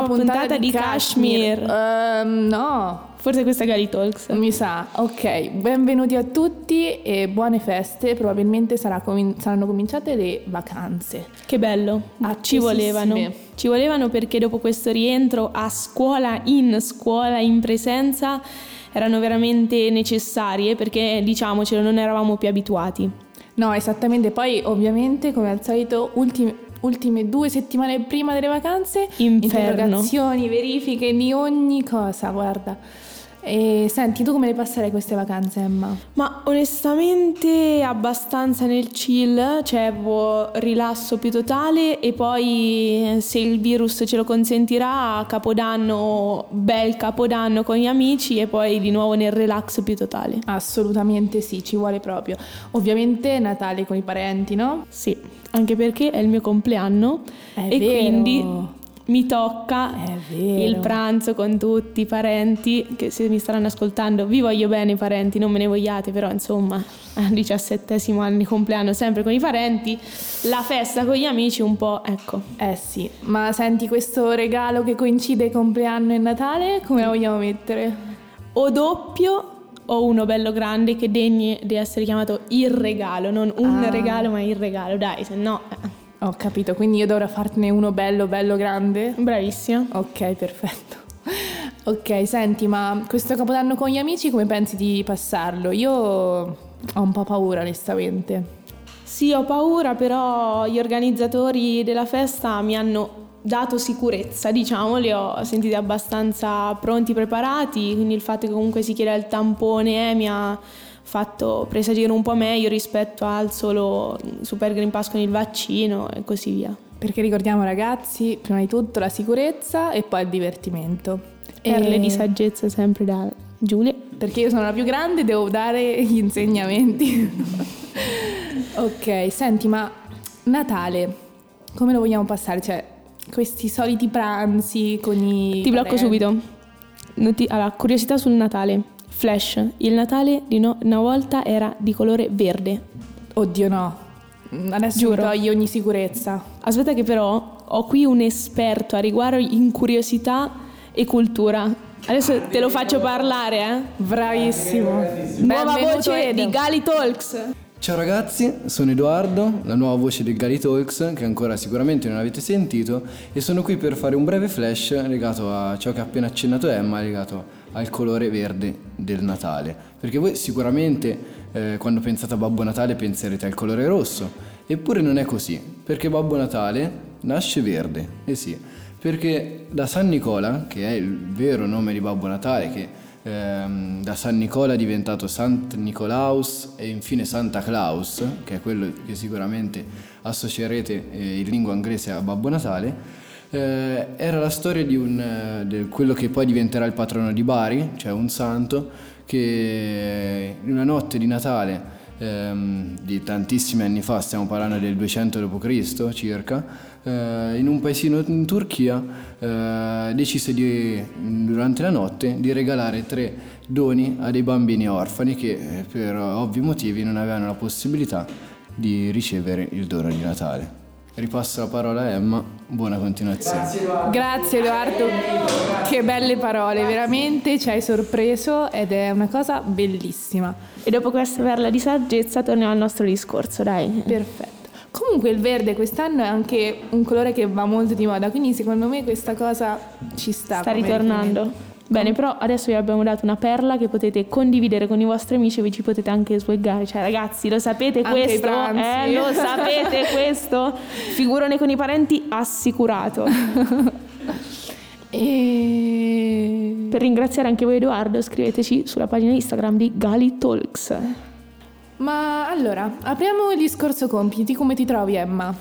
nuova, puntata, di Kashmir. Ehm, no, Forse questa è Gali Talks. mi sa. Ok, benvenuti a tutti e buone feste. Probabilmente sarà comin- saranno cominciate le vacanze. Che bello, ci volevano. Ci volevano perché dopo questo rientro a scuola, in scuola, in presenza, erano veramente necessarie perché, diciamocelo, non eravamo più abituati. No, esattamente. Poi, ovviamente, come al solito, ultime, ultime due settimane prima delle vacanze, Inferno. interrogazioni, verifiche di ogni cosa, guarda. E senti, tu come le passerai queste vacanze, Emma? Ma onestamente abbastanza nel chill, cioè rilasso più totale e poi se il virus ce lo consentirà, capodanno, bel capodanno con gli amici e poi di nuovo nel relax più totale. Assolutamente sì, ci vuole proprio. Ovviamente Natale con i parenti, no? Sì, anche perché è il mio compleanno È e vero. quindi mi tocca il pranzo con tutti i parenti che se mi staranno ascoltando vi voglio bene i parenti, non me ne vogliate, però insomma al diciassettesimo anno di compleanno sempre con i parenti, la festa con gli amici un po', ecco. Eh sì, ma senti questo regalo che coincide compleanno e Natale, come la vogliamo mettere? O doppio o uno bello grande che degni di essere chiamato il regalo, non un Ah. regalo ma il regalo, dai, se no... Ho capito, quindi io dovrò fartene uno bello, bello grande? Bravissima. Ok, perfetto. Ok, senti, ma questo capodanno con gli amici come pensi di passarlo? Io ho un po' paura, onestamente. Sì, ho paura, però gli organizzatori della festa mi hanno dato sicurezza, diciamo, li ho sentiti abbastanza pronti, preparati, quindi il fatto che comunque si chieda il tampone eh, mi ha fatto presagire un po' meglio rispetto al solo Super Green Pass con il vaccino e così via. Perché ricordiamo ragazzi, prima di tutto la sicurezza e poi il divertimento. Perle E- di saggezza sempre da Giulia. Perché io sono la più grande e devo dare gli insegnamenti. ok, senti, ma Natale, come lo vogliamo passare? Cioè, questi soliti pranzi con i... Ti blocco parenti? subito. Allora, curiosità sul Natale. Flash, il Natale di no- una volta era di colore verde. Oddio no, adesso Giuro. mi togli ogni sicurezza. Aspetta che però ho qui un esperto a riguardo in curiosità e cultura. Adesso te lo faccio parlare, eh. Bravissimo. Nuova voce di Gali Talks. Ciao ragazzi, sono Edoardo, la nuova voce del Gali Talks che ancora sicuramente non avete sentito e sono qui per fare un breve flash legato a ciò che ha appena accennato Emma, legato al colore verde del Natale. Perché voi sicuramente eh, quando pensate a Babbo Natale penserete al colore rosso, eppure non è così, perché Babbo Natale nasce verde, eh sì, perché da San Nicola, che è il vero nome di Babbo Natale, che ehm, da San Nicola è diventato Sant Nicolaus e infine Santa Claus, che è quello che sicuramente associerete eh, in lingua inglese a Babbo Natale, eh, era la storia di un, eh, di quello che poi diventerà il patrono di Bari, cioè un santo, che in una notte di Natale ehm, di tantissimi anni fa, stiamo parlando del 200 d.C. circa, eh, in un paesino in Turchia eh, decise di, durante la notte di regalare tre doni a dei bambini orfani che eh, per ovvi motivi non avevano la possibilità di ricevere il dono di Natale. Ripasso la parola a Emma, buona continuazione. Grazie Edoardo, che belle parole, veramente ci hai sorpreso ed è una cosa bellissima. E dopo questa perla di saggezza torniamo al nostro discorso, dai. Perfetto. Comunque il verde quest'anno è anche un colore che va molto di moda, quindi secondo me questa cosa ci sta. Sta ritornando. riferimento. Bene, però adesso vi abbiamo dato una perla che potete condividere con i vostri amici e vi ci potete anche swaggare. Cioè, ragazzi, lo sapete Anche questo? Eh, lo sapete questo? Figurone con i parenti assicurato. E... Per ringraziare anche voi Edoardo, scriveteci sulla pagina Instagram di Gali Talks. Ma allora, apriamo il discorso compiti, come ti trovi Emma?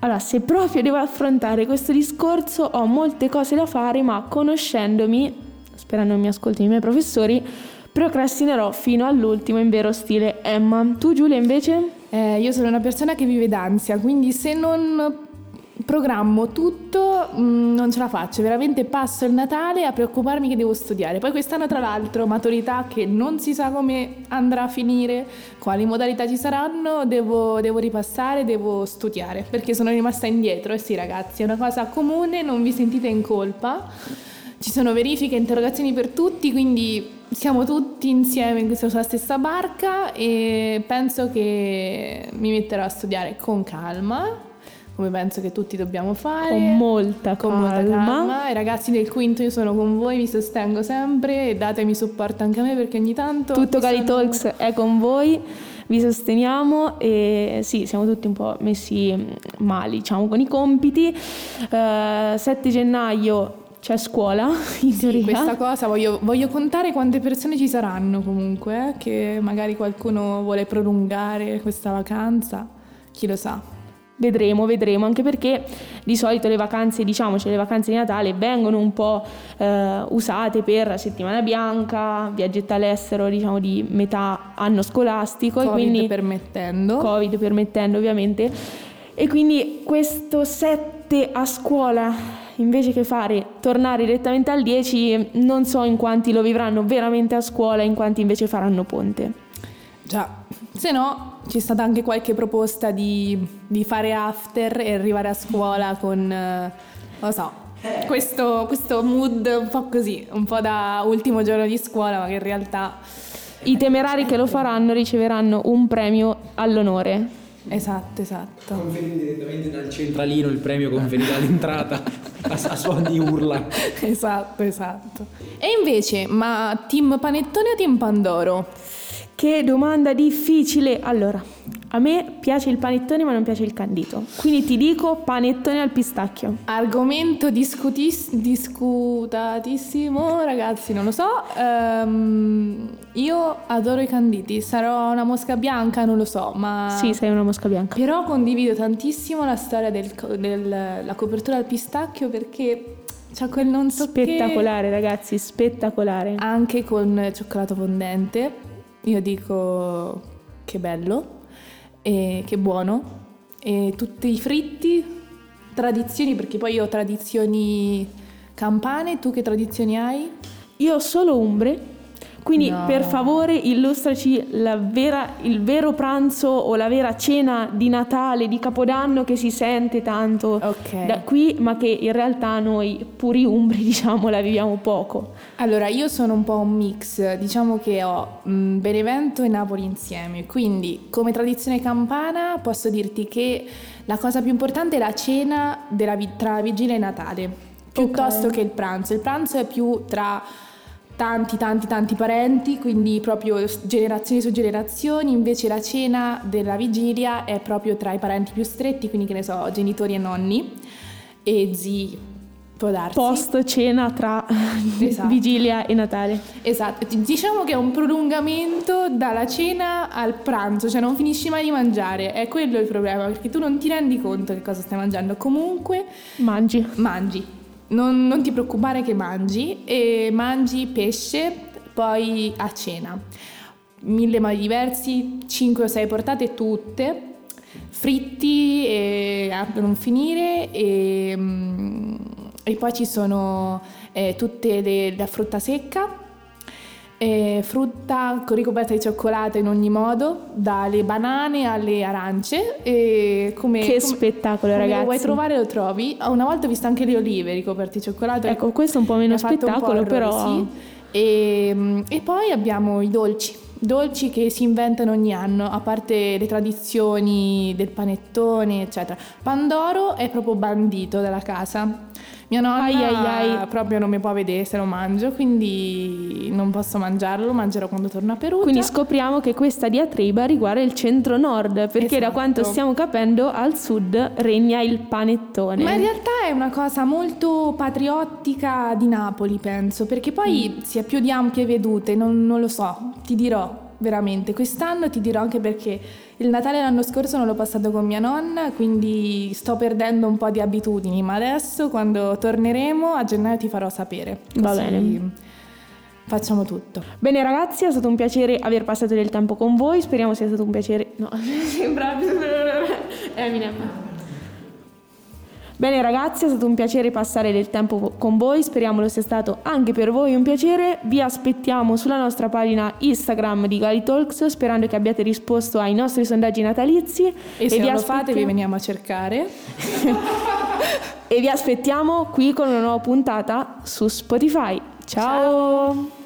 Allora, se proprio devo affrontare questo discorso, ho molte cose da fare, ma conoscendomi, sperando mi ascoltino i miei professori, procrastinerò fino all'ultimo in vero stile Emma. Tu Giulia invece? Eh, io sono una persona che vive d'ansia, quindi se non programmo tutto, mh, non ce la faccio, veramente passo il Natale a preoccuparmi che devo studiare. Poi quest'anno tra l'altro maturità che non si sa come andrà a finire, quali modalità ci saranno, devo, devo ripassare, devo studiare perché sono rimasta indietro. E sì ragazzi, è una cosa comune, non vi sentite in colpa. Ci sono verifiche, interrogazioni per tutti, quindi siamo tutti insieme in questa stessa barca e penso che mi metterò a studiare con calma, come penso che tutti dobbiamo fare. Con molta Con calma. molta calma. I ragazzi del quinto io sono con voi, vi sostengo sempre e datemi supporto anche a me perché ogni tanto... Tutto Cali sono- Talks è con voi, vi sosteniamo e sì, siamo tutti un po' messi male, diciamo, con i compiti. Eh, 7 gennaio c'è scuola, in Sì, teoria. questa cosa voglio, voglio contare quante persone ci saranno comunque, eh, che magari qualcuno vuole prolungare questa vacanza, chi lo sa. Vedremo, vedremo, anche perché di solito le vacanze, diciamo, cioè le vacanze di Natale vengono un po' eh, usate per settimana bianca, viaggetti all'estero, diciamo, di metà anno scolastico Covid e quindi permettendo. Covid permettendo ovviamente. E quindi questo 7 a scuola, invece che fare tornare direttamente al 10, non so in quanti lo vivranno veramente a scuola, in quanti invece faranno ponte. Già, se no c'è stata anche qualche proposta di, di fare after e arrivare a scuola con, eh, non lo so, questo, questo mood un po' così, un po' da ultimo giorno di scuola, ma che in realtà... I temerari che lo faranno riceveranno un premio all'onore. Esatto, esatto. Conferito direttamente dal centralino il premio conferito all'entrata a, a suon di urla. Esatto, esatto. E invece, ma team panettone o team pandoro? Che domanda difficile. Allora, a me piace il panettone ma non piace il candito. Quindi ti dico panettone al pistacchio. Argomento discutis- discutatissimo, ragazzi, non lo so. Ehm, io adoro i canditi, sarò una mosca bianca, non lo so, ma... Sì, sei una mosca bianca. Però condivido tantissimo la storia della copertura al pistacchio perché c'ha quel non so che- Spettacolare, ragazzi, spettacolare. Anche con cioccolato fondente. Io dico che bello e che buono. E tutti i fritti, tradizioni, perché poi io ho tradizioni campane, tu che tradizioni hai? Io ho solo umbre, quindi No. per favore illustraci la vera- il vero pranzo o la vera cena di Natale, di Capodanno che si sente tanto Ok. da qui, ma che in realtà noi puri umbri, diciamo, la viviamo poco. Allora, io sono un po' un mix, diciamo che ho mh, Benevento e Napoli insieme, quindi come tradizione campana posso dirti che la cosa più importante è la cena della tra vigilia e Natale, piuttosto Ok. che il pranzo. Il pranzo è più tra tanti tanti tanti parenti, quindi proprio generazioni su generazioni, invece la cena della vigilia è proprio tra i parenti più stretti, quindi che ne so, genitori e nonni e zii, può darsi. Post cena tra Esatto. vigilia e Natale. Esatto, diciamo che è un prolungamento dalla cena al pranzo, cioè non finisci mai di mangiare, è quello il problema, perché tu non ti rendi conto che cosa stai mangiando, comunque Mangi. mangi, non, non ti preoccupare che mangi e mangi pesce poi a cena, mille modi diversi, 5 o 6 portate tutte, fritti e a non finire e, mm, e poi ci sono eh, tutte le, la frutta secca. Eh, frutta ricoperta di cioccolato in ogni modo, dalle banane alle arance. E come, Che come- spettacolo, come ragazzi. Lo vuoi trovare lo trovi. Ah, Una volta ho visto anche le olive ricoperte di cioccolato. Ecco, questo è un po' meno po' spettacolo, errore, però sì. E, mm, e poi abbiamo i dolci. Dolci che si inventano ogni anno, a parte le tradizioni del panettone, eccetera. Pandoro è proprio bandito dalla casa. Mia nonna Ai, ai, ai. proprio non mi può vedere se lo mangio, quindi non posso mangiarlo, lo mangerò quando torno a Perugia. Quindi scopriamo che questa diatriba riguarda il centro-nord, perché da Esatto. quanto stiamo capendo al sud regna il panettone. Ma in realtà è una cosa molto patriottica di Napoli, penso, perché poi Mm. si ha più di ampie vedute, non, non lo so, ti dirò veramente. Quest'anno ti dirò anche perché il Natale l'anno scorso non l'ho passato con mia nonna, quindi sto perdendo un po' di abitudini, ma adesso quando torneremo a gennaio ti farò sapere. Va Così bene. Facciamo tutto. Bene ragazzi, è stato un piacere aver passato del tempo con voi, speriamo sia stato un piacere... No, sembra... Eminem. Bene ragazzi, è stato un piacere passare del tempo con voi, speriamo lo sia stato anche per voi un piacere. Vi aspettiamo sulla nostra pagina Instagram di Gali Talks, sperando che abbiate risposto ai nostri sondaggi natalizi. E se vi non lo fate aspettiamo- vi veniamo a cercare. E vi aspettiamo qui con una nuova puntata su Spotify. Ciao.